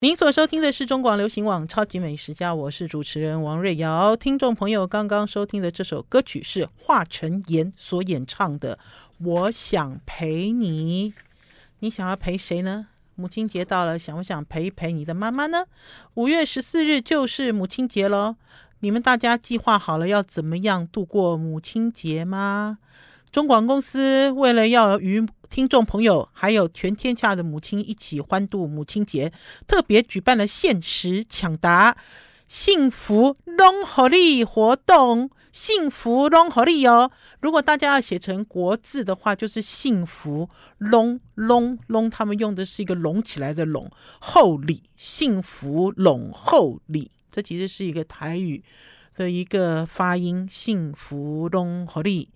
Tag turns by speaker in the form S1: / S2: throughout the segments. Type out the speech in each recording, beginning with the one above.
S1: 您所收听的是中广流行网《超级美食家》，我是主持人王瑞瑶。听众朋友刚刚收听的这首歌曲是华晨妍所演唱的《我想陪你》。你想要陪谁呢？母亲节到了，想不想陪一陪你的妈妈呢？五月十四日就是母亲节喽，你们大家计划好了要怎么样度过母亲节吗？中广公司为了要与听众朋友还有全天下的母亲一起欢度母亲节，特别举办了限时抢答幸福拢予你活动，幸福拢予你哦。如果大家要写成国字的话，就是幸福隆隆隆，他们用的是一个隆起来的隆，厚礼幸福隆厚礼，这其实是一个台语的一个发音，幸福拢予你。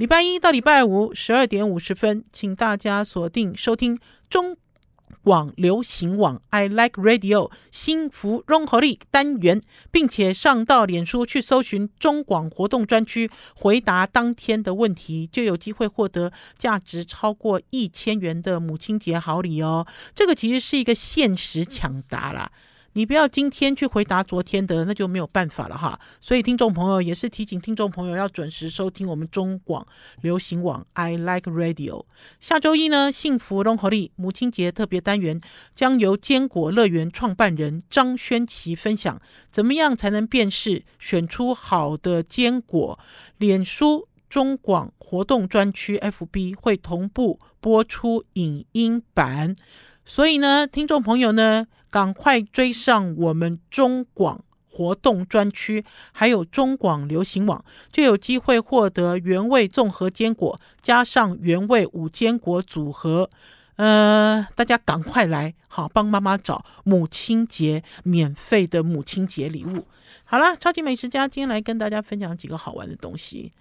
S1: 礼拜一到礼拜五十二点五十分，请大家锁定收听中广流行网 I Like Radio 幸福融合力单元，并且上到脸书去搜寻中广活动专区，回答当天的问题，就有机会获得价值超过一千元的母亲节好礼哦。这个其实是一个限时抢答啦。你不要今天去回答昨天的，那就没有办法了哈。所以听众朋友也是提醒听众朋友要准时收听我们中广流行网 I Like Radio。下周一呢，幸福融合力母亲节特别单元将由坚果乐园创办人张轩琪分享，怎么样才能辨识选出好的坚果？脸书中广活动专区 FB 会同步播出影音版。所以呢，听众朋友呢，赶快追上我们中广活动专区，还有中广流行网，就有机会获得原味综合坚果加上原味五坚果组合。呃，大家赶快来，好帮妈妈找母亲节免费的母亲节礼物。好了，超级美食家今天来跟大家分享几个好玩的东西。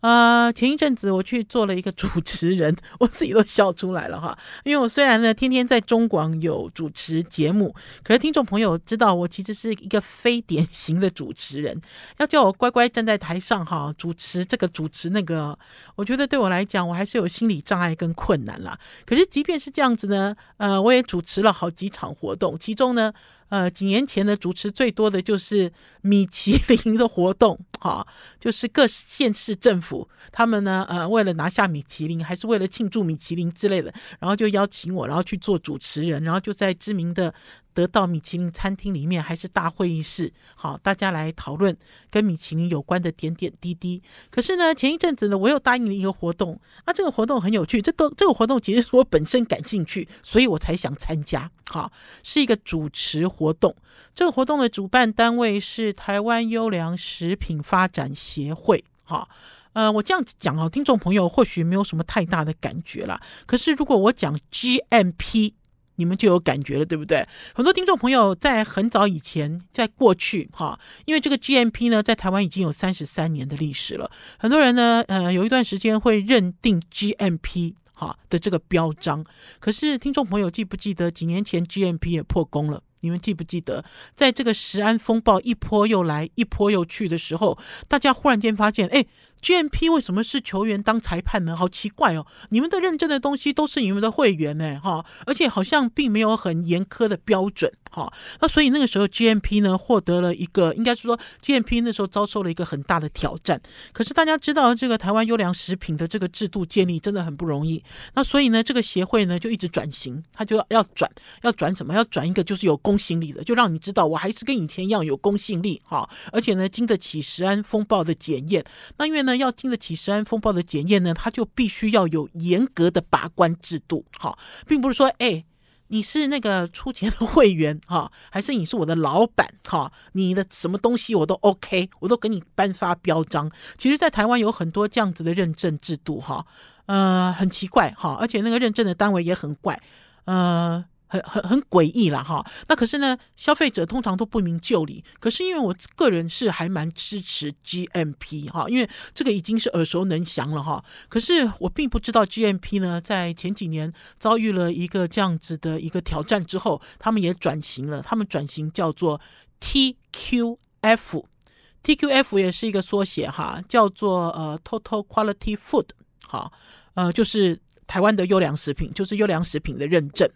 S1: 呃，前一阵子我去做了一个主持人，我自己都笑出来了哈。因为我虽然呢天天在中广有主持节目，可是听众朋友知道我其实是一个非典型的主持人。要叫我乖乖站在台上哈，主持这个主持那个，我觉得对我来讲，我还是有心理障碍跟困难啦。可是即便是这样子呢，呃，我也主持了好几场活动，其中呢。呃，几年前呢，主持最多的就是米其林的活动，哈，就是各县市政府他们呢，呃，为了拿下米其林，还是为了庆祝米其林之类的，然后就邀请我，然后去做主持人，然后就在知名的。得到米其林餐厅里面还是大会议室，好，大家来讨论跟米其林有关的点点滴滴。可是呢，前一阵子呢，我又答应了一个活动，啊，这个活动很有趣，这都这个活动其实是我本身感兴趣，所以我才想参加。好，是一个主持活动，这个活动的主办单位是台湾优良食品发展协会。好，呃，我这样子讲哦，听众朋友或许没有什么太大的感觉啦。可是如果我讲 GMP。你们就有感觉了，对不对？很多听众朋友在很早以前，在过去哈，因为这个 GMP 呢，在台湾已经有三十三年的历史了。很多人呢，呃，有一段时间会认定 GMP 哈的这个标章。可是听众朋友记不记得几年前 GMP 也破功了？你们记不记得，在这个食安风暴一波又来、一波又去的时候，大家忽然间发现，哎。GMP 为什么是球员当裁判呢？好奇怪哦！你们的认证的东西都是你们的会员呢，哈，而且好像并没有很严苛的标准，好。那所以那个时候 GMP 呢，获得了一个，应该是说 GMP 那时候遭受了一个很大的挑战。可是大家知道，这个台湾优良食品的这个制度建立真的很不容易。那所以呢，这个协会呢就一直转型，他就要转，要转什么？要转一个就是有公信力的，就让你知道我还是跟以前一样有公信力，哈，而且呢经得起食安风暴的检验。那因为呢，要经得起食安风暴的检验呢，它就必须要有严格的把关制度。好，并不是说，哎，你是那个出钱的会员，哈，还是你是我的老板，哈，你的什么东西我都 OK，我都给你颁发标章。其实，在台湾有很多这样子的认证制度，哈，呃，很奇怪，哈，而且那个认证的单位也很怪，呃。很很很诡异了哈，那可是呢，消费者通常都不明就里。可是因为我个人是还蛮支持 GMP 哈，因为这个已经是耳熟能详了哈。可是我并不知道 GMP 呢，在前几年遭遇了一个这样子的一个挑战之后，他们也转型了。他们转型叫做 TQF，TQF 也是一个缩写哈，叫做呃 Total Quality Food 哈，呃就是台湾的优良食品，就是优良食品的认证。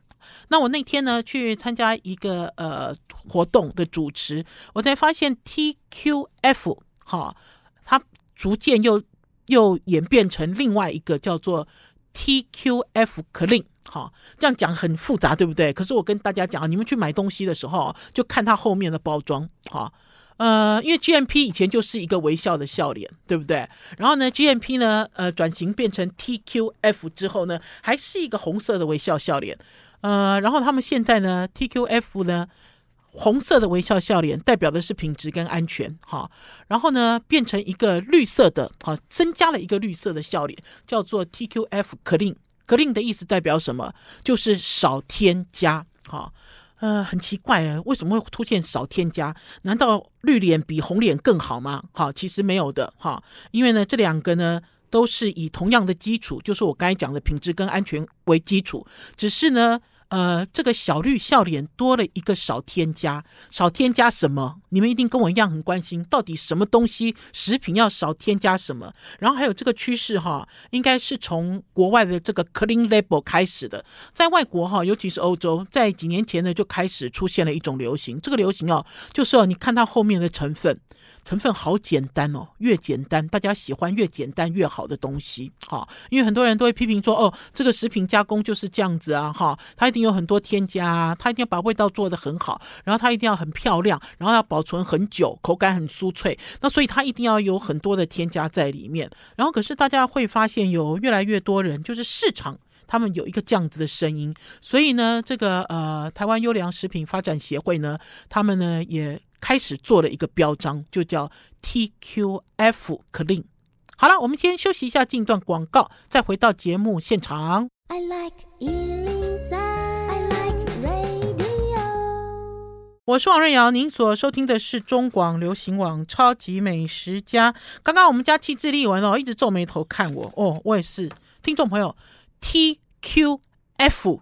S1: 那我那天呢去参加一个呃活动的主持，我才发现 TQF 哈，它逐渐又又演变成另外一个叫做 TQF Clean 哈，这样讲很复杂，对不对？可是我跟大家讲，你们去买东西的时候就看它后面的包装哈。呃，因为 GMP 以前就是一个微笑的笑脸，对不对？然后呢，GMP 呢，呃，转型变成 TQF 之后呢，还是一个红色的微笑笑脸。呃，然后他们现在呢，TQF 呢，红色的微笑笑脸代表的是品质跟安全，哈。然后呢，变成一个绿色的，哈，增加了一个绿色的笑脸，叫做 TQF Clean。Clean 的意思代表什么？就是少添加，哈。呃，很奇怪啊，为什么会出现少添加？难道绿脸比红脸更好吗？好，其实没有的哈，因为呢，这两个呢都是以同样的基础，就是我刚才讲的品质跟安全为基础，只是呢。呃，这个小绿笑脸多了一个少添加，少添加什么？你们一定跟我一样很关心，到底什么东西食品要少添加什么？然后还有这个趋势哈，应该是从国外的这个 Clean Label 开始的，在外国哈，尤其是欧洲，在几年前呢就开始出现了一种流行。这个流行哦，就是哦，你看它后面的成分。成分好简单哦，越简单大家喜欢越简单越好的东西，哈，因为很多人都会批评说，哦，这个食品加工就是这样子啊，哈，它一定有很多添加，它一定要把味道做得很好，然后它一定要很漂亮，然后要保存很久，口感很酥脆，那所以它一定要有很多的添加在里面。然后可是大家会发现有越来越多人，就是市场他们有一个这样子的声音，所以呢，这个呃台湾优良食品发展协会呢，他们呢也。开始做了一个标章，就叫 TQF Clean。好了，我们先休息一下，进段广告，再回到节目现场。I like 103, I like radio。我是王瑞瑶，您所收听的是中广流行网超级美食家。刚刚我们家气质丽文哦，一直皱眉头看我哦，我也是。听众朋友，TQF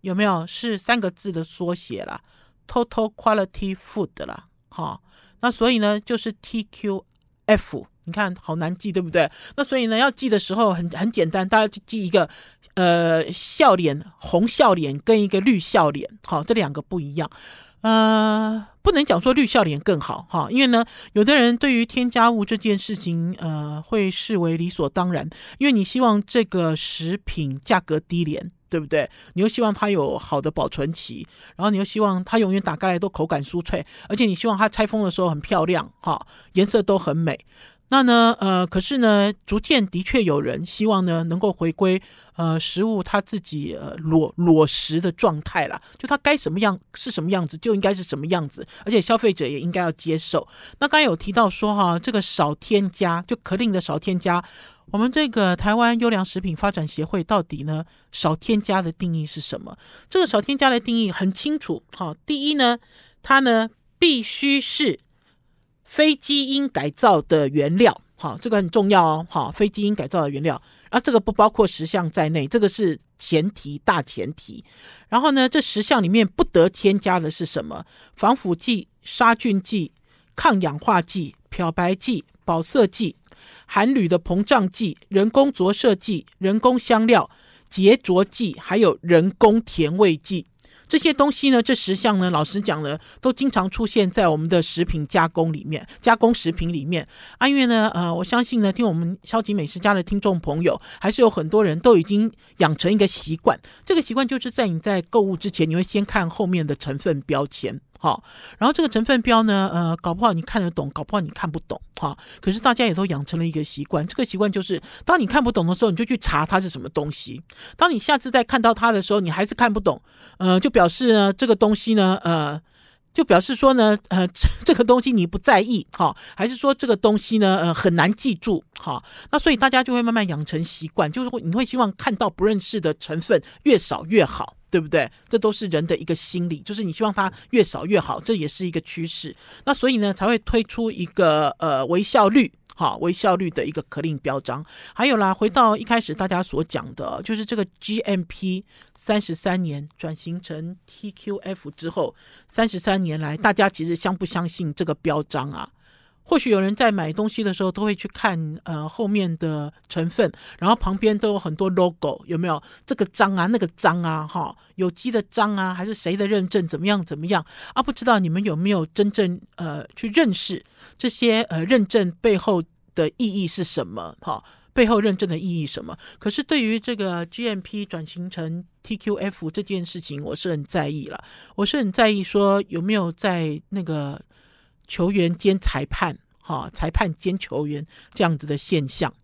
S1: 有没有是三个字的缩写啦？Total Quality Food 啦，哈，那所以呢，就是 TQF，你看好难记，对不对？那所以呢，要记的时候很很简单，大家就记一个，呃，笑脸红笑脸跟一个绿笑脸，好，这两个不一样，呃，不能讲说绿笑脸更好，哈，因为呢，有的人对于添加物这件事情，呃，会视为理所当然，因为你希望这个食品价格低廉。对不对？你又希望它有好的保存期，然后你又希望它永远打开来都口感酥脆，而且你希望它拆封的时候很漂亮，哈，颜色都很美。那呢，呃，可是呢，逐渐的确有人希望呢，能够回归呃食物它自己呃裸裸食的状态啦，就它该什么样是什么样子就应该是什么样子，而且消费者也应该要接受。那刚才有提到说哈，这个少添加就 Clean 的少添加。我们这个台湾优良食品发展协会到底呢，少添加的定义是什么？这个少添加的定义很清楚，好，第一呢，它呢必须是非基因改造的原料，好，这个很重要哦，好，非基因改造的原料，啊，这个不包括十项在内，这个是前提大前提。然后呢，这十项里面不得添加的是什么？防腐剂、杀菌剂、抗氧化剂、漂白剂、保色剂。含铝的膨胀剂、人工着色剂、人工香料、结着剂，还有人工甜味剂，这些东西呢，这十项呢，老实讲呢，都经常出现在我们的食品加工里面，加工食品里面。啊，因为呢，呃，我相信呢，听我们超级美食家的听众朋友，还是有很多人都已经养成一个习惯，这个习惯就是在你在购物之前，你会先看后面的成分标签。好，然后这个成分标呢，呃，搞不好你看得懂，搞不好你看不懂，哈。可是大家也都养成了一个习惯，这个习惯就是，当你看不懂的时候，你就去查它是什么东西。当你下次再看到它的时候，你还是看不懂，呃，就表示呢，这个东西呢，呃，就表示说呢，呃，这个东西你不在意，哈，还是说这个东西呢，呃，很难记住，哈。那所以大家就会慢慢养成习惯，就是会你会希望看到不认识的成分越少越好。对不对？这都是人的一个心理，就是你希望它越少越好，这也是一个趋势。那所以呢，才会推出一个呃微效率，哈，微效率的一个 Clean 标章。还有啦，回到一开始大家所讲的，就是这个 GMP 三十三年转型成 TQF 之后，三十三年来，大家其实相不相信这个标章啊？或许有人在买东西的时候都会去看呃后面的成分，然后旁边都有很多 logo，有没有这个章啊、那个章啊、哈有机的章啊，还是谁的认证怎么样怎么样啊？不知道你们有没有真正呃去认识这些呃认证背后的意义是什么？哈，背后认证的意义什么？可是对于这个 GMP 转型成 TQF 这件事情，我是很在意了，我是很在意说有没有在那个。球员兼裁判，哈，裁判兼球员这样子的现象。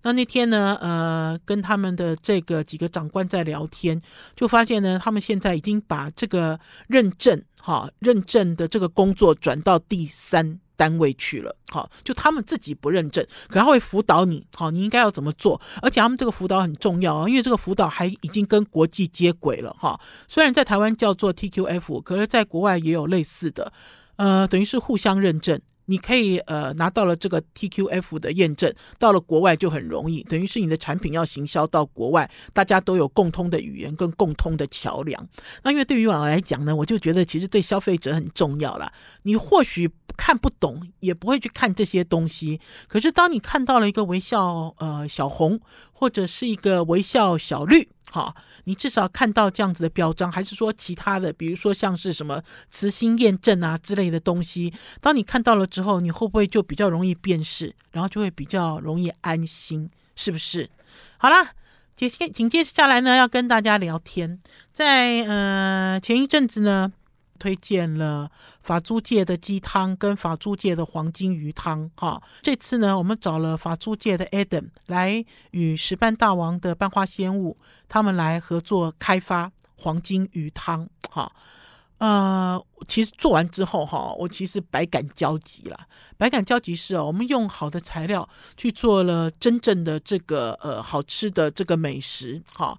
S1: 那那天呢，呃，跟他们的这个几个长官在聊天，就发现呢，他们现在已经把这个认证，哈，认证的这个工作转到第三单位去了，哈，就他们自己不认证，可他会辅导你，好，你应该要怎么做？而且他们这个辅导很重要啊，因为这个辅导还已经跟国际接轨了，哈。虽然在台湾叫做 TQF，可是在国外也有类似的。呃，等于是互相认证，你可以呃拿到了这个 TQF 的验证，到了国外就很容易。等于是你的产品要行销到国外，大家都有共通的语言跟共通的桥梁。那因为对于我来讲呢，我就觉得其实对消费者很重要啦。你或许看不懂，也不会去看这些东西，可是当你看到了一个微笑呃小红，或者是一个微笑小绿。好，你至少看到这样子的标章，还是说其他的，比如说像是什么磁心验证啊之类的东西，当你看到了之后，你会不会就比较容易辨识，然后就会比较容易安心，是不是？好啦，接下紧接下来呢，要跟大家聊天，在呃前一阵子呢。推荐了法租界的鸡汤跟法租界的黄金鱼汤，哈，这次呢，我们找了法租界的 Adam 来与石斑大王的班花仙物他们来合作开发黄金鱼汤，哈，呃，其实做完之后，哈，我其实百感交集了，百感交集是哦，我们用好的材料去做了真正的这个呃好吃的这个美食，哈，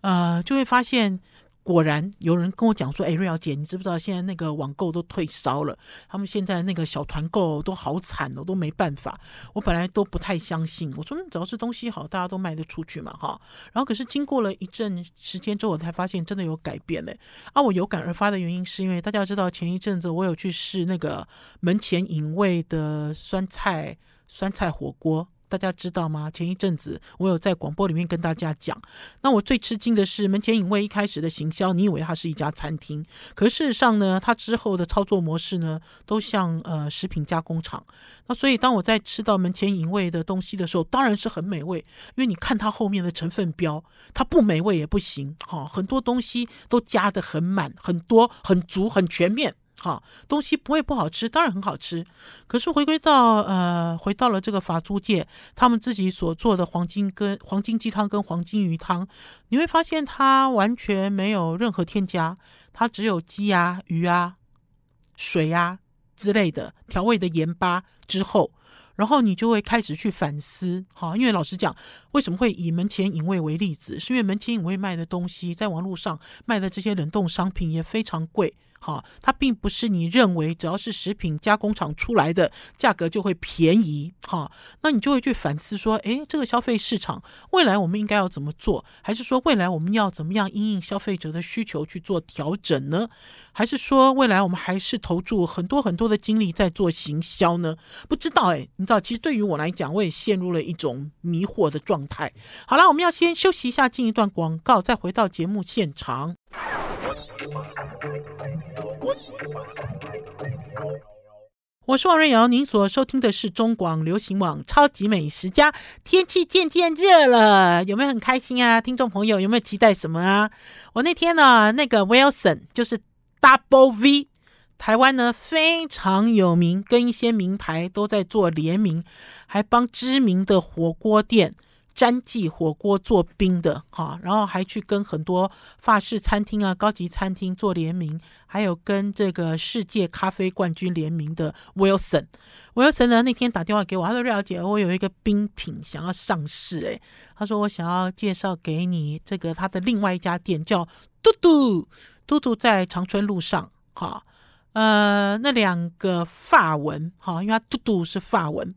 S1: 呃，就会发现。果然有人跟我讲说：“哎，瑞瑶姐，你知不知道现在那个网购都退烧了？他们现在那个小团购都好惨哦，都没办法。我本来都不太相信，我说只要是东西好，大家都卖得出去嘛，哈。然后可是经过了一阵时间之后，我才发现真的有改变嘞。啊，我有感而发的原因是因为大家知道前一阵子我有去试那个门前隐味的酸菜酸菜火锅。”大家知道吗？前一阵子我有在广播里面跟大家讲，那我最吃惊的是门前隐卫一开始的行销，你以为它是一家餐厅，可事实上呢，它之后的操作模式呢，都像呃食品加工厂。那所以当我在吃到门前隐卫的东西的时候，当然是很美味，因为你看它后面的成分标，它不美味也不行，哈，很多东西都加得很满，很多很足很全面。好，东西不会不好吃，当然很好吃。可是回归到呃，回到了这个法租界，他们自己所做的黄金跟黄金鸡汤跟黄金鱼汤，你会发现它完全没有任何添加，它只有鸡啊、鱼啊、水啊之类的调味的盐巴之后，然后你就会开始去反思。好，因为老实讲，为什么会以门前隐味为例子？是因为门前隐味卖的东西，在网络上卖的这些冷冻商品也非常贵。好，它并不是你认为只要是食品加工厂出来的价格就会便宜。好，那你就会去反思说，诶，这个消费市场未来我们应该要怎么做？还是说未来我们要怎么样因应消费者的需求去做调整呢？还是说未来我们还是投注很多很多的精力在做行销呢？不知道诶，你知道，其实对于我来讲，我也陷入了一种迷惑的状态。好了，我们要先休息一下，进一段广告，再回到节目现场。我是王瑞瑶，您所收听的是中广流行网《超级美食家》。天气渐渐热了，有没有很开心啊？听众朋友有没有期待什么啊？我那天呢，那个 Wilson 就是 Double V，台湾呢非常有名，跟一些名牌都在做联名，还帮知名的火锅店。詹记火锅做冰的哈，然后还去跟很多法式餐厅啊、高级餐厅做联名，还有跟这个世界咖啡冠军联名的 Wilson，Wilson 呢那天打电话给我，他说：“瑞小姐，我有一个冰品想要上市，诶，他说我想要介绍给你这个他的另外一家店叫嘟嘟，嘟嘟在长春路上，哈，呃，那两个法文哈，因为它嘟嘟是法文，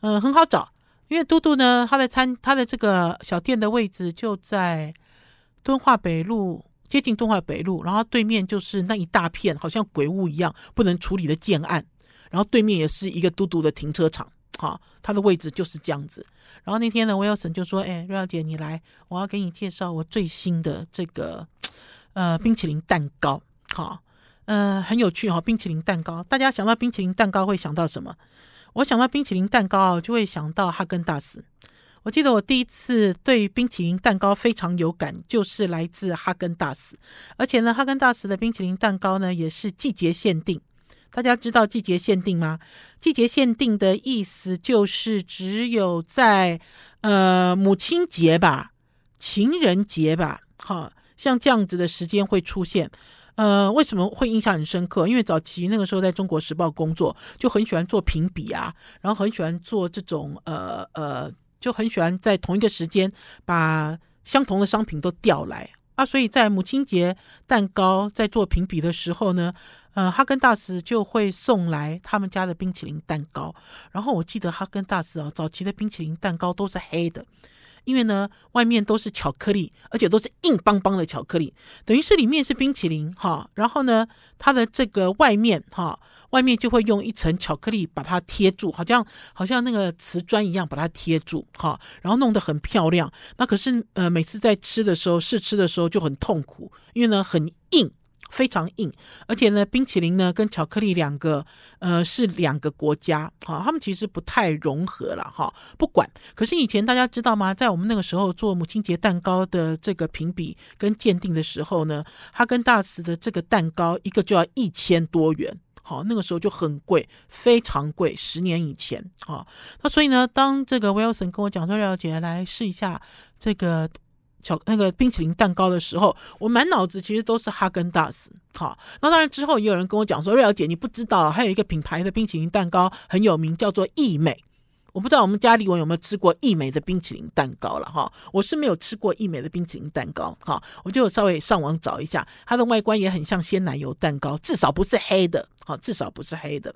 S1: 嗯、很好找。”因为嘟嘟呢，他的餐，他的这个小店的位置就在敦化北路，接近敦化北路，然后对面就是那一大片好像鬼屋一样不能处理的建案，然后对面也是一个嘟嘟的停车场，哈，它的位置就是这样子。然后那天呢，威尔森就说：“哎，瑞肴姐，你来，我要给你介绍我最新的这个呃冰淇淋蛋糕，哈，呃，很有趣哈，冰淇淋蛋糕，大家想到冰淇淋蛋糕会想到什么？我想到冰淇淋蛋糕就会想到哈根达斯。”我记得我第一次对冰淇淋蛋糕非常有感，就是来自哈根达斯，而且呢，哈根达斯的冰淇淋蛋糕呢也是季节限定。大家知道季节限定吗？季节限定的意思就是只有在呃母亲节吧、情人节吧，好像这样子的时间会出现。呃，为什么会印象很深刻？因为早期那个时候在中国时报工作，就很喜欢做评比啊，然后很喜欢做这种呃呃。就很喜欢在同一个时间把相同的商品都调来啊，所以在母亲节蛋糕在做评比的时候呢，呃，哈根达斯就会送来他们家的冰淇淋蛋糕。然后我记得哈根达斯啊，早期的冰淇淋蛋糕都是黑的，因为呢外面都是巧克力，而且都是硬邦邦的巧克力，等于是里面是冰淇淋哈，然后呢它的这个外面哈。外面就会用一层巧克力把它贴住，好像好像那个瓷砖一样把它贴住，哈，然后弄得很漂亮。那可是呃，每次在吃的时候试吃的时候就很痛苦，因为呢很硬，非常硬，而且呢冰淇淋呢跟巧克力两个呃是两个国家，哈，他们其实不太融合了，哈。不管，可是以前大家知道吗？在我们那个时候做母亲节蛋糕的这个评比跟鉴定的时候呢，哈根达斯的这个蛋糕一个就要一千多元。好，那个时候就很贵，非常贵。十年以前，好，那所以呢，当这个 Wilson 跟我讲说，廖姐来试一下这个巧那个冰淇淋蛋糕的时候，我满脑子其实都是哈根达斯。好，那当然之后也有人跟我讲说，瑞瑶姐你不知道，还有一个品牌的冰淇淋蛋糕很有名，叫做义美。我不知道我们家里我有没有吃过义美的冰淇淋蛋糕了哈，我是没有吃过义美的冰淇淋蛋糕哈，我就稍微上网找一下，它的外观也很像鲜奶油蛋糕，至少不是黑的，好，至少不是黑的。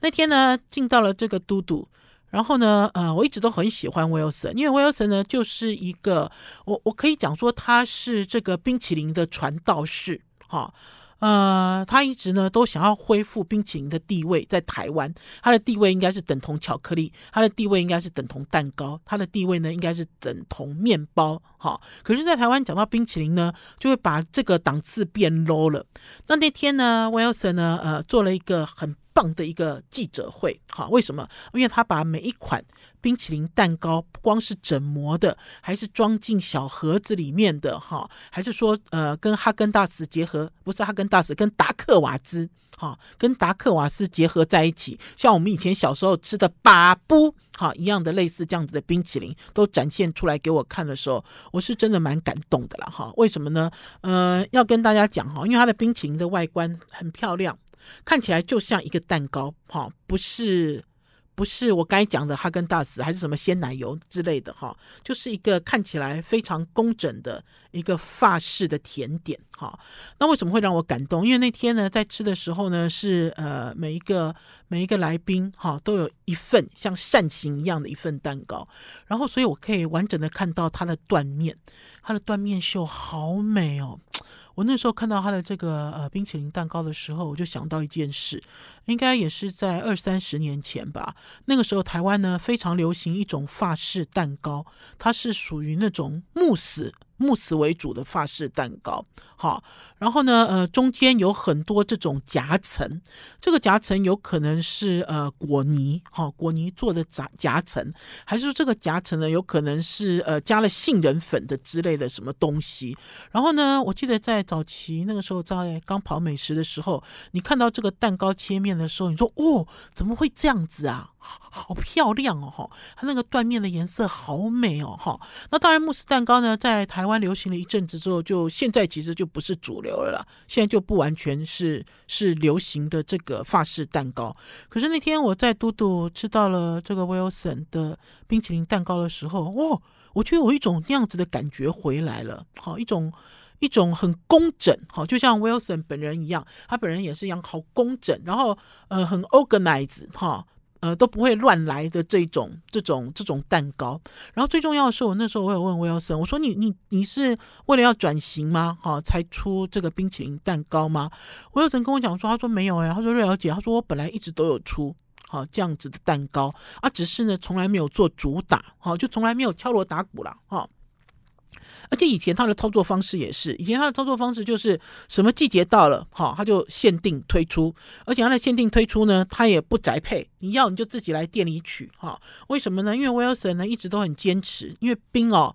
S1: 那天呢，进到了这个嘟嘟，然后呢，呃，我一直都很喜欢威尔森，因为威尔森呢就是一个，我我可以讲说他是这个冰淇淋的传道士，哈。呃，他一直呢都想要恢复冰淇淋的地位，在台湾，他的地位应该是等同巧克力，他的地位应该是等同蛋糕，他的地位呢应该是等同面包，哈。可是，在台湾讲到冰淇淋呢，就会把这个档次变 low 了。那那天呢，Wilson 呢，呃，做了一个很。棒的一个记者会，哈，为什么？因为他把每一款冰淇淋蛋糕，不光是整模的，还是装进小盒子里面的，哈，还是说，呃，跟哈根达斯结合，不是哈根达斯，跟达克瓦兹，哈，跟达克瓦斯结合在一起，像我们以前小时候吃的巴布，哈，一样的类似这样子的冰淇淋，都展现出来给我看的时候，我是真的蛮感动的了，哈。为什么呢？呃，要跟大家讲哈，因为它的冰淇淋的外观很漂亮。看起来就像一个蛋糕，哈，不是，不是我刚才讲的哈根达斯，还是什么鲜奶油之类的，哈，就是一个看起来非常工整的一个法式的甜点，哈。那为什么会让我感动？因为那天呢，在吃的时候呢，是呃，每一个每一个来宾，哈，都有一份像扇形一样的一份蛋糕，然后所以我可以完整的看到它的断面，它的断面秀好美哦。我那时候看到他的这个呃冰淇淋蛋糕的时候，我就想到一件事，应该也是在二三十年前吧。那个时候台湾呢，非常流行一种法式蛋糕，它是属于那种慕斯。慕斯为主的法式蛋糕，好，然后呢，呃，中间有很多这种夹层，这个夹层有可能是呃果泥，哈，果泥做的夹夹层，还是说这个夹层呢有可能是呃加了杏仁粉的之类的什么东西？然后呢，我记得在早期那个时候在刚跑美食的时候，你看到这个蛋糕切面的时候，你说哦，怎么会这样子啊？好漂亮哦，哈，它那个断面的颜色好美哦，哈。那当然，慕斯蛋糕呢，在台湾流行了一阵子之后，就现在其实就不是主流了。现在就不完全是是流行的这个法式蛋糕。可是那天我在嘟嘟吃到了这个 Wilson 的冰淇淋蛋糕的时候，哦，我觉得有一种那样子的感觉回来了，好，一种一种很工整，好，就像 Wilson 本人一样，他本人也是一样好工整，然后呃很 organized 哈。呃都不会乱来的这种这种这种蛋糕。然后最重要的是，我那时候我有问威尔森，我说你你你是为了要转型吗？哈，才出这个冰淇淋蛋糕吗？威尔森跟我讲说，他说没有哎，他说瑞瑶姐，他说我本来一直都有出。好，这样子的蛋糕啊，只是呢，从来没有做主打，好，就从来没有敲锣打鼓了，哈。而且以前他的操作方式也是，以前他的操作方式就是什么季节到了，哈，他就限定推出，而且他的限定推出呢，他也不宅配，你要你就自己来店里取，哈。为什么呢？因为威尔森呢一直都很坚持，因为冰哦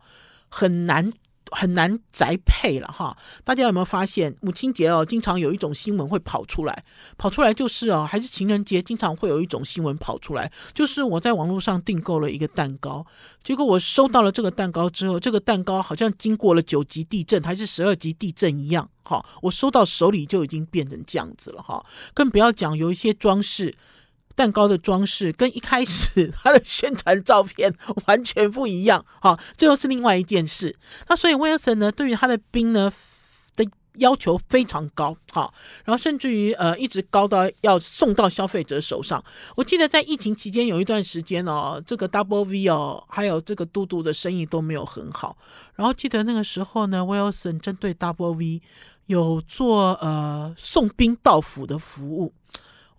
S1: 很难。很难宅配了哈，大家有没有发现母亲节哦，经常有一种新闻会跑出来，跑出来就是哦，还是情人节，经常会有一种新闻跑出来，就是我在网络上订购了一个蛋糕，结果我收到了这个蛋糕之后，这个蛋糕好像经过了九级地震还是十二级地震一样，哈，我收到手里就已经变成这样子了哈，更不要讲有一些装饰。蛋糕的装饰跟一开始它的宣传照片完全不一样，哈，这又是另外一件事。那所以威尔森呢，对于他的冰呢的要求非常高，哈，然后甚至于呃一直高到要送到消费者手上。我记得在疫情期间有一段时间哦，这个 Double V 哦，还有这个嘟嘟的生意都没有很好。然后记得那个时候呢，威尔森针对 Double V 有做呃送冰到府的服务。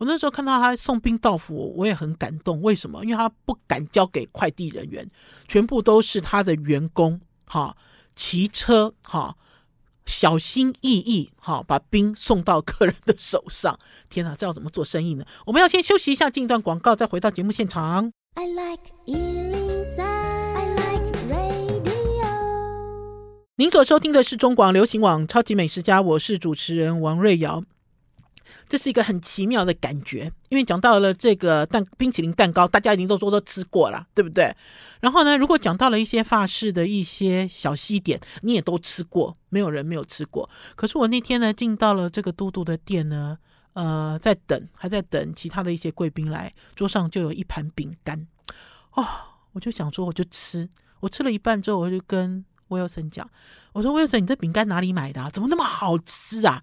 S1: 我那时候看到他送冰到府，我也很感动。为什么？因为他不敢交给快递人员，全部都是他的员工，哈，骑车，哈，小心翼翼，哈，把冰送到客人的手上。天哪，这要怎么做生意呢？我们要先休息一下，进一段广告，再回到节目现场。I like 103, I like radio。您所收听的是中广流行网《超级美食家》，我是主持人王瑞瑶。这是一个很奇妙的感觉，因为讲到了这个蛋冰淇淋蛋糕，大家一定都说都吃过了，对不对？然后呢，如果讲到了一些法式的一些小西点，你也都吃过，没有人没有吃过。可是我那天呢，进到了这个嘟嘟的店呢，呃，在等，还在等其他的一些贵宾来，桌上就有一盘饼干，哦，我就想说，我就吃，我吃了一半之后，我就跟威尔森讲，我说威尔森，你这饼干哪里买的啊？怎么那么好吃啊？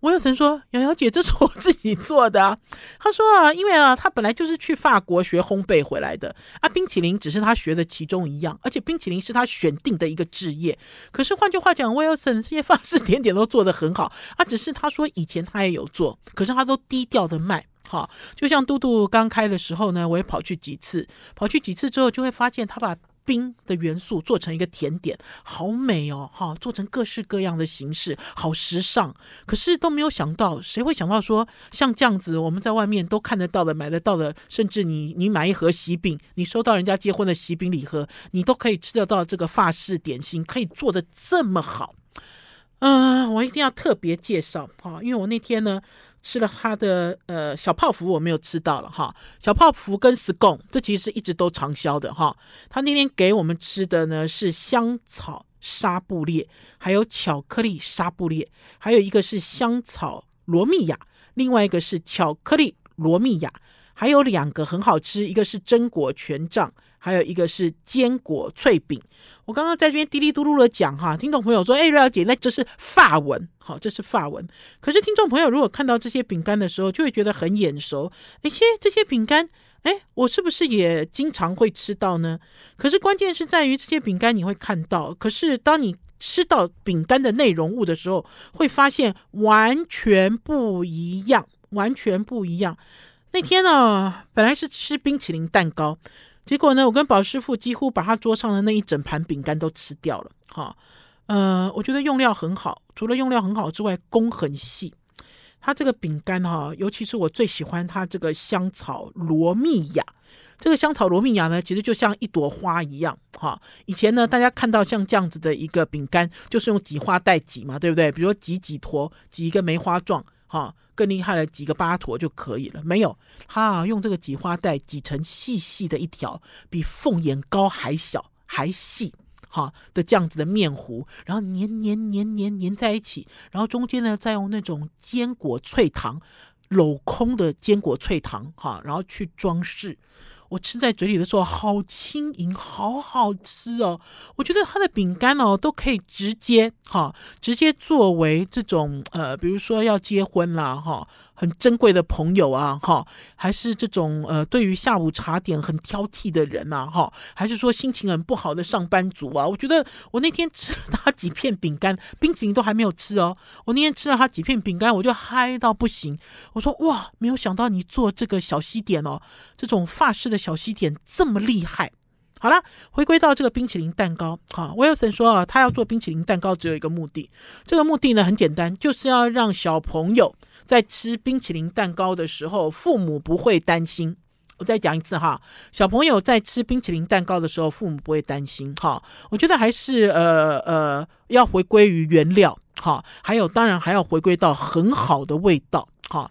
S1: 我有神说：“瑶瑶姐，这是我自己做的啊。”他说：“啊，因为啊，他本来就是去法国学烘焙回来的啊，冰淇淋只是他学的其中一样，而且冰淇淋是他选定的一个职业。可是换句话讲，威尔森这些法式甜点都做得很好啊，只是他说以前他也有做，可是他都低调的卖。哈，就像嘟嘟刚开的时候呢，我也跑去几次，跑去几次之后就会发现他把。”冰的元素做成一个甜点，好美哦！哈，做成各式各样的形式，好时尚。可是都没有想到，谁会想到说像这样子，我们在外面都看得到的、买得到的，甚至你你买一盒喜饼，你收到人家结婚的喜饼礼盒，你都可以吃得到这个法式点心，可以做得这么好。嗯、我一定要特别介绍哈，因为我那天呢。吃了他的呃小泡芙，我没有吃到了哈。小泡芙跟 scone，这其实一直都畅销的哈。他那天给我们吃的呢是香草沙布列，还有巧克力沙布列，还有一个是香草罗密亚，另外一个是巧克力罗密亚，还有两个很好吃，一个是榛果权杖。还有一个是坚果脆饼，我刚刚在这边嘀哩嘟噜的讲哈，听众朋友说，哎，瑞肴姐，那这是法文，好，这是法文。可是听众朋友如果看到这些饼干的时候，就会觉得很眼熟，哎，些，这些饼干，哎，我是不是也经常会吃到呢？可是关键是在于这些饼干你会看到，可是当你吃到饼干的内容物的时候，会发现完全不一样，完全不一样。那天呢，本来是吃冰淇淋蛋糕。结果呢，我跟宝师傅几乎把他桌上的那一整盘饼干都吃掉了。哈，呃，我觉得用料很好，除了用料很好之外，工很细。它这个饼干哈，尤其是我最喜欢它这个香草罗密亚。这个香草罗密亚呢，其实就像一朵花一样。哈，以前呢，大家看到像这样子的一个饼干，就是用挤花袋挤嘛，对不对？比如说挤几坨，挤一个梅花状。哈。更厉害的，几个巴坨就可以了。没有，哈，用这个挤花袋挤成细细的一条，比凤眼糕还小还细，哈的这样子的面糊，然后黏黏黏黏黏在一起，然后中间呢再用那种坚果脆糖镂空的坚果脆糖，哈，然后去装饰。我吃在嘴里的时候，好轻盈，好好吃哦！我觉得它的饼干哦，都可以直接哈，直接作为这种呃，比如说要结婚啦哈，很珍贵的朋友啊，哈，还是这种呃，对于下午茶点很挑剔的人啊，哈，还是说心情很不好的上班族啊？我觉得我那天吃了他几片饼干，冰淇淋都还没有吃哦。我那天吃了他几片饼干，我就嗨到不行。我说哇，没有想到你做这个小西点哦，这种法式的小西点这么厉害。好了，回归到这个冰淇淋蛋糕，哈，威尔森说啊，他要做冰淇淋蛋糕只有一个目的，这个目的呢很简单，就是要让小朋友。在吃冰淇淋蛋糕的时候，父母不会担心。我再讲一次哈，小朋友在吃冰淇淋蛋糕的时候，父母不会担心。哈，我觉得还是呃呃，要回归于原料。哈，还有当然还要回归到很好的味道。哈。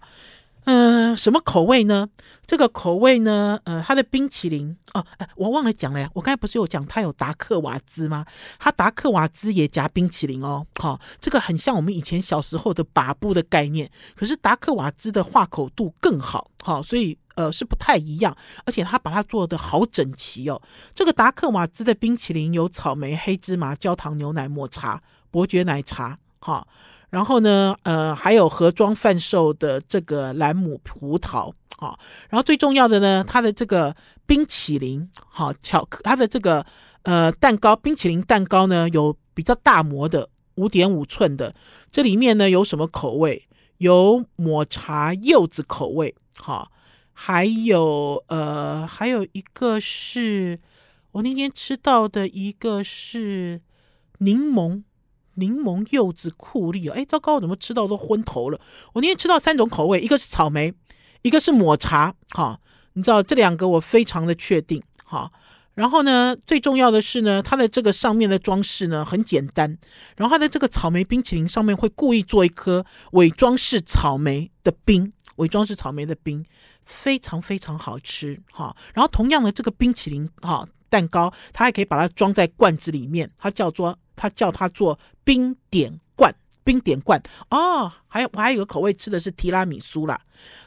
S1: 嗯、什么口味呢？这个口味呢？呃，它的冰淇淋哦，哎，我忘了讲了，我刚才不是有讲它有达克瓦兹吗？它达克瓦兹也夹冰淇淋哦。好、哦，这个很像我们以前小时候的把布的概念，可是达克瓦兹的化口度更好，好、所以呃是不太一样，而且它把它做得好整齐哦。这个达克瓦兹的冰淇淋有草莓、黑芝麻、焦糖、牛奶、抹茶、伯爵奶茶，哈、哦。然后呢，呃，还有盒装贩售的这个蓝姆葡萄，啊、然后最重要的呢，它的这个冰淇淋，好、哦，巧克，它的这个呃蛋糕，冰淇淋蛋糕呢，有比较大模的五点五寸的，这里面呢有什么口味？有抹茶柚子口味，好、哦，还有呃，还有一个是我那天吃到的一个是柠檬。柠檬柚子酷丽哦，哎，糟糕，怎么吃到都昏头了？我那天吃到三种口味，一个是草莓，一个是抹茶，哈，你知道这两个我非常的确定，哈。然后呢，最重要的是呢，它的这个上面的装饰呢很简单，然后它的这个草莓冰淇淋上面会故意做一颗伪装式草莓的冰，伪装式草莓的冰非常非常好吃，哈。然后同样的这个冰淇淋，哈，蛋糕，它还可以把它装在罐子里面，它叫做。它叫它做冰点罐，冰点罐哦，还有我还有个口味吃的是提拉米苏啦，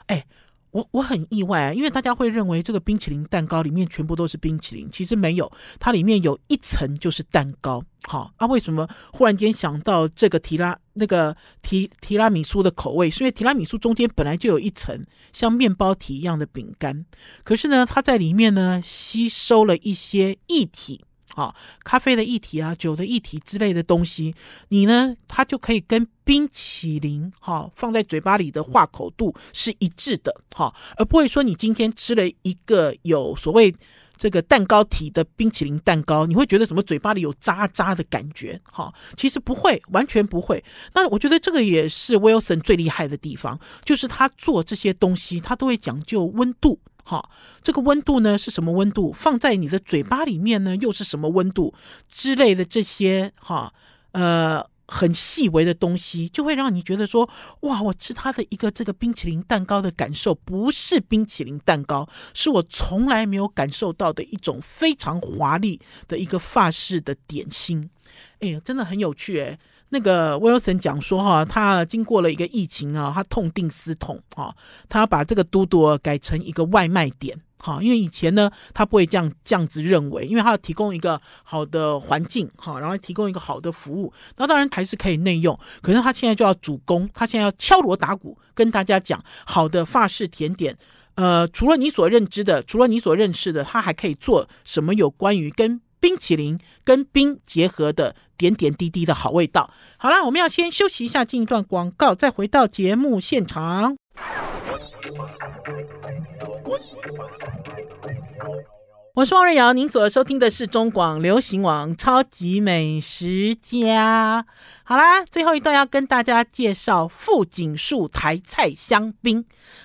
S1: 哎，我我很意外啊，因为大家会认为这个冰淇淋蛋糕里面全部都是冰淇淋，其实没有，它里面有一层就是蛋糕。好啊，为什么忽然间想到这个提拉那个提提拉米苏的口味？是因为提拉米苏中间本来就有一层像面包体一样的饼干，可是呢，它在里面呢吸收了一些液体。好，咖啡的液体啊，酒的液体之类的东西，你呢，它就可以跟冰淇淋哈放在嘴巴里的化口度是一致的哈，而不会说你今天吃了一个有所谓这个蛋糕体的冰淇淋蛋糕，你会觉得什么嘴巴里有渣渣的感觉哈，其实不会，完全不会。那我觉得这个也是 Wilson 最厉害的地方，就是他做这些东西，他都会讲究温度。好，这个温度呢是什么温度？放在你的嘴巴里面呢又是什么温度之类的这些哈，呃，很细微的东西，就会让你觉得说，哇，我吃它的一个这个冰淇淋蛋糕的感受不是冰淇淋蛋糕，是我从来没有感受到的一种非常华丽的一个法式的点心。哎呀，真的很有趣哎。那个威尔森讲说哈，他经过了一个疫情啊，他痛定思痛啊，他把这个嘟嘟改成一个外卖点哈，因为以前呢，他不会这样这样子认为，因为他要提供一个好的环境哈，然后提供一个好的服务，那当然还是可以内用，可是他现在就要主攻，他现在要敲锣打鼓跟大家讲，好的法式甜点，呃，除了你所认知的，除了你所认识的，他还可以做什么有关于跟。冰淇淋跟冰结合的点点滴滴的好味道。好啦，我们要先休息一下，进一段广告，再回到节目现场。我是王瑞瑶，您所收听的是中广流行网《超级美食家》。好啦，最后一段要跟大家介绍富锦树台菜香槟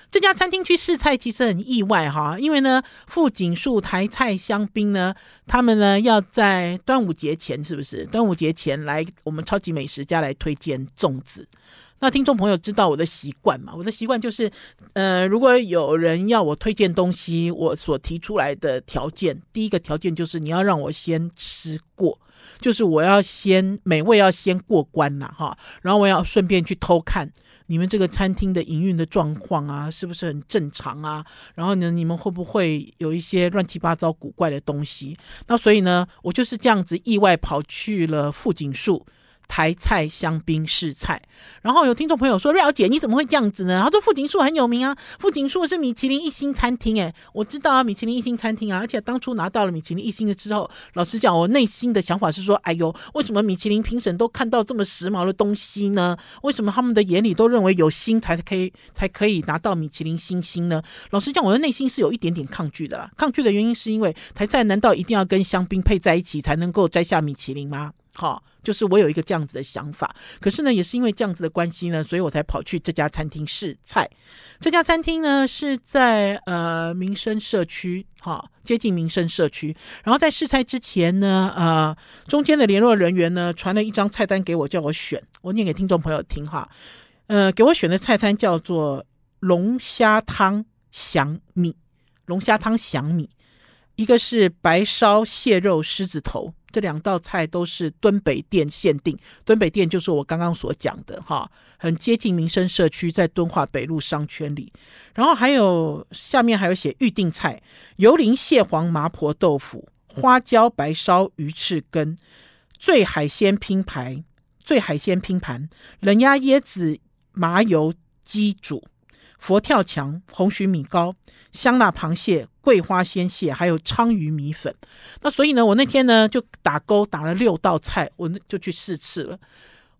S1: 这家餐厅。去试菜其实很意外哈，因为呢，富锦树台菜香槟呢，他们呢要在端午节前，是不是？端午节前来我们超级美食家来推荐粽子。那听众朋友知道我的习惯嘛？我的习惯就是，呃，如果有人要我推荐东西，我所提出来的条件，第一个条件就是你要让我先吃过，就是我要先美味要先过关了哈，然后我要顺便去偷看你们这个餐厅的营运的状况啊，是不是很正常啊？然后呢，你们会不会有一些乱七八糟古怪的东西？那所以呢，我就是这样子意外跑去了富锦树。台菜香槟试菜，然后有听众朋友说：“瑞肴姐，你怎么会这样子呢？”他说：“富锦树很有名啊，富锦树是米其林一星餐厅。”哎，我知道啊，米其林一星餐厅啊，而且当初拿到了米其林一星的之后，老实讲，我内心的想法是说：“哎呦，为什么米其林评审都看到这么时髦的东西呢？为什么他们的眼里都认为有星才可以才可以拿到米其林星星呢？”老实讲，我的内心是有一点点抗拒的啦。抗拒的原因是因为台菜难道一定要跟香槟配在一起才能够摘下米其林吗？好，就是我有一个这样子的想法，可是呢，也是因为这样子的关系呢，所以我才跑去这家餐厅试菜。这家餐厅呢是在呃民生社区，哈，接近民生社区。然后在试菜之前呢，呃，中间的联络人员呢传了一张菜单给我，叫我选。我念给听众朋友听哈，呃，给我选的菜单叫做龙虾汤响米，龙虾汤响米，一个是白烧蟹肉狮子头。这两道菜都是敦北店限定，敦北店就是我刚刚所讲的哈，很接近民生社区，在敦化北路商圈里。然后还有下面还有写预定菜：油淋蟹黄麻婆豆腐、花椒白烧鱼翅根、醉海鲜拼盘、醉海鲜拼盘、冷压椰子麻油鸡煮。佛跳墙、红蟳米糕、香辣螃蟹、桂花鲜蟹，还有鲳鱼米粉。那所以呢，我那天呢就打勾打了六道菜，我就去试吃了。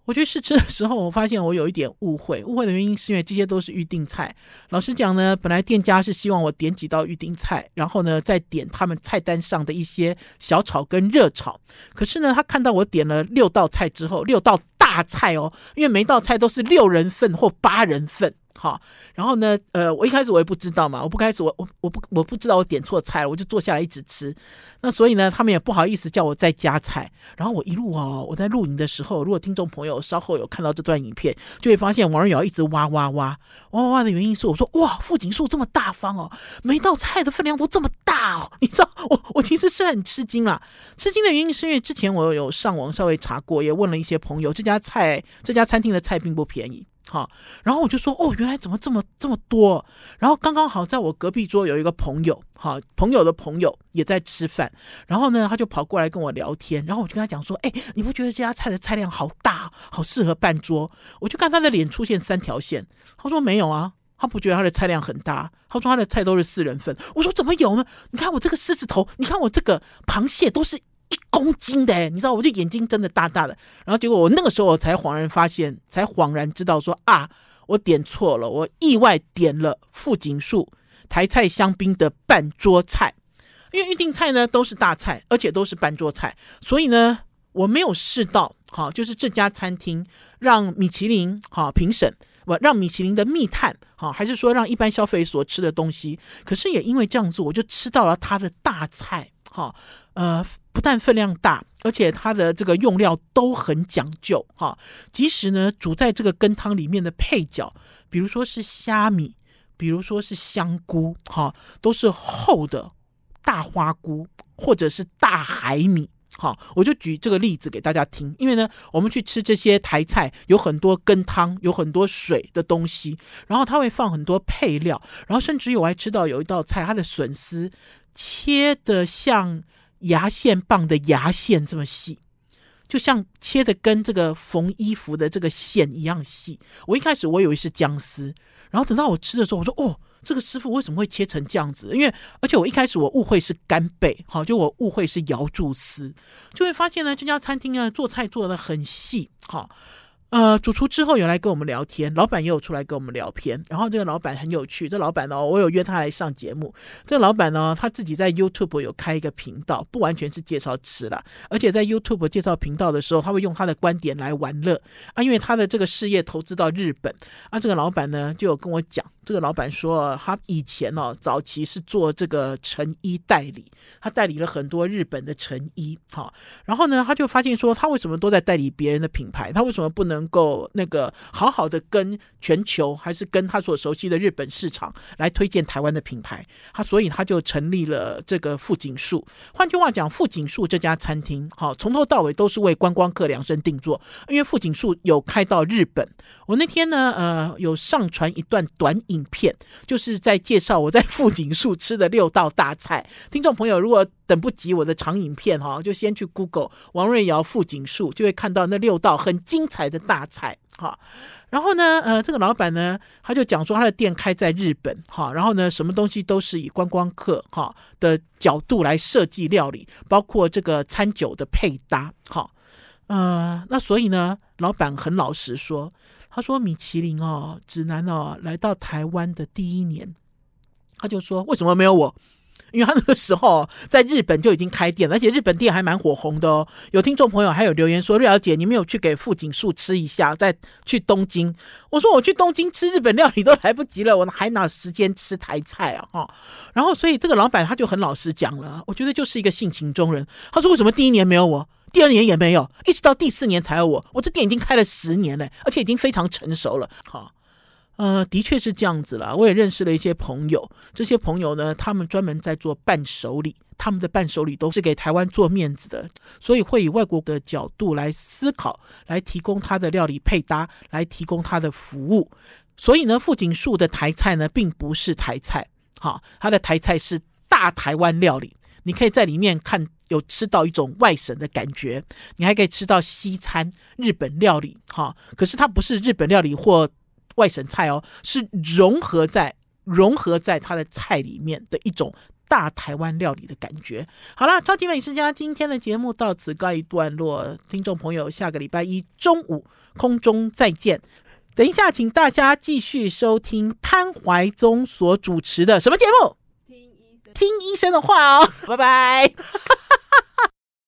S1: 我去试吃的时候，我发现我有一点误会。误会的原因是因为这些都是预定菜。老实讲呢，本来店家是希望我点几道预定菜，然后呢再点他们菜单上的一些小炒跟热炒。可是呢，他看到我点了六道菜之后，六道大菜哦，因为每道菜都是六人份或八人份。好，然后呢，呃，我一开始我也不知道嘛，我不开始我我我不我不知道我点错菜了，我就坐下来一直吃。那所以呢，他们也不好意思叫我再加菜。然后我一路哦，我在录影的时候，如果听众朋友稍后有看到这段影片，就会发现王瑞瑶一直哇哇哇哇哇哇的原因是我说哇，富锦树这么大方哦，每道菜的分量都这么大哦，你知道我我其实是很吃惊啦。吃惊的原因是因为之前我有上网稍微查过，也问了一些朋友，这家菜这家餐厅的菜并不便宜。哈，然后我就说，哦，原来怎么这么这么多？然后刚刚好在我隔壁桌有一个朋友，哈，朋友的朋友也在吃饭，然后呢，他就跑过来跟我聊天，然后我就跟他讲说，哎，你不觉得这家菜的菜量好大，好适合办桌？我就看他的脸出现三条线，他说没有啊，他不觉得他的菜量很大，他说他的菜都是四人份。我说怎么有呢？你看我这个狮子头，你看我这个螃蟹都是。公斤的，你知道，我就眼睛睁得大大的，然后结果我那个时候我才恍然发现，才恍然知道说啊，我点错了，我意外点了富锦树台菜香槟的半桌菜，因为预定菜呢都是大菜，而且都是半桌菜，所以呢我没有试到，好，就是这家餐厅让米其林好评审，不让米其林的密探好，还是说让一般消费所吃的东西，可是也因为这样子，我就吃到了他的大菜，好。呃，不但分量大，而且它的这个用料都很讲究哈。即使呢煮在这个羹汤里面的配角，比如说是虾米，比如说是香菇，哈，都是厚的大花菇或者是大海米。好，我就举这个例子给大家听。因为呢，我们去吃这些台菜，有很多羹汤，有很多水的东西，然后它会放很多配料，然后甚至有我还吃到有一道菜，它的笋丝切得像。牙线棒的牙线这么细，就像切的跟这个缝衣服的这个线一样细。我一开始我以为是姜丝，然后等到我吃的时候，我说：“哦，这个师傅为什么会切成这样子？”因为而且我一开始我误会是干贝，好，就我误会是瑶柱丝，就会发现呢，这家餐厅呢做菜做的很细，好。呃，主厨之后有来跟我们聊天，老板也有出来跟我们聊天。然后这个老板很有趣，这老板呢，我有约他来上节目。这个老板呢，他自己在 YouTube 有开一个频道，不完全是介绍吃啦，而且在 YouTube 介绍频道的时候，他会用他的观点来玩乐啊。因为他的这个事业投资到日本啊，这个老板呢就有跟我讲，这个老板说他以前哦，早期是做这个成衣代理，他代理了很多日本的成衣。好，然后呢，他就发现说，他为什么都在代理别人的品牌，他为什么不能？能够那个好好的跟全球，还是跟他所熟悉的日本市场来推荐台湾的品牌，他所以他就成立了这个富锦树。换句话讲，富锦树这家餐厅，好，从头到尾都是为观光客量身定做。因为富锦树有开到日本，我那天呢，呃，有上传一段短影片，就是在介绍我在富锦树吃的六道大菜。听众朋友，如果等不及我的长影片哈，就先去 Google 王瑞瑶富锦树，就会看到那六道很精彩的大菜哈。然后呢，呃，这个老板呢，他就讲说他的店开在日本哈，然后呢，什么东西都是以观光客哈的角度来设计料理，包括这个餐酒的配搭哈。呃，那所以呢，老板很老实说，他说米其林哦，指南哦，来到台湾的第一年，他就说为什么没有我？因为他那个时候在日本就已经开店，而且日本店还蛮火红的哦。有听众朋友还有留言说：“瑞瑶姐，你没有去给富锦树吃一下，再去东京。”我说：“我去东京吃日本料理都来不及了，我还哪时间吃台菜啊？”哈，然后所以这个老板他就很老实讲了，我觉得就是一个性情中人。他说：“为什么第一年没有我，第二年也没有，一直到第四年才有我？我这店已经开了十年了，而且已经非常成熟了。”哈。呃，的确是这样子了。我也认识了一些朋友，这些朋友呢，他们专门在做伴手礼，他们的伴手礼都是给台湾做面子的，所以会以外国的角度来思考，来提供他的料理配搭，来提供他的服务。所以呢，富锦树的台菜呢，并不是台菜，哈，他的台菜是大台湾料理。你可以在里面看，有吃到一种外省的感觉，你还可以吃到西餐、日本料理，哈。可是它不是日本料理或外省菜哦，是融合在融合在它的菜里面的一种大台湾料理的感觉。好了，超级美食家今天的节目到此告一段落，听众朋友，下个礼拜一中午空中再见。等一下，请大家继续收听潘怀宗所主持的什么节目？听医生，听医生的话哦，拜拜。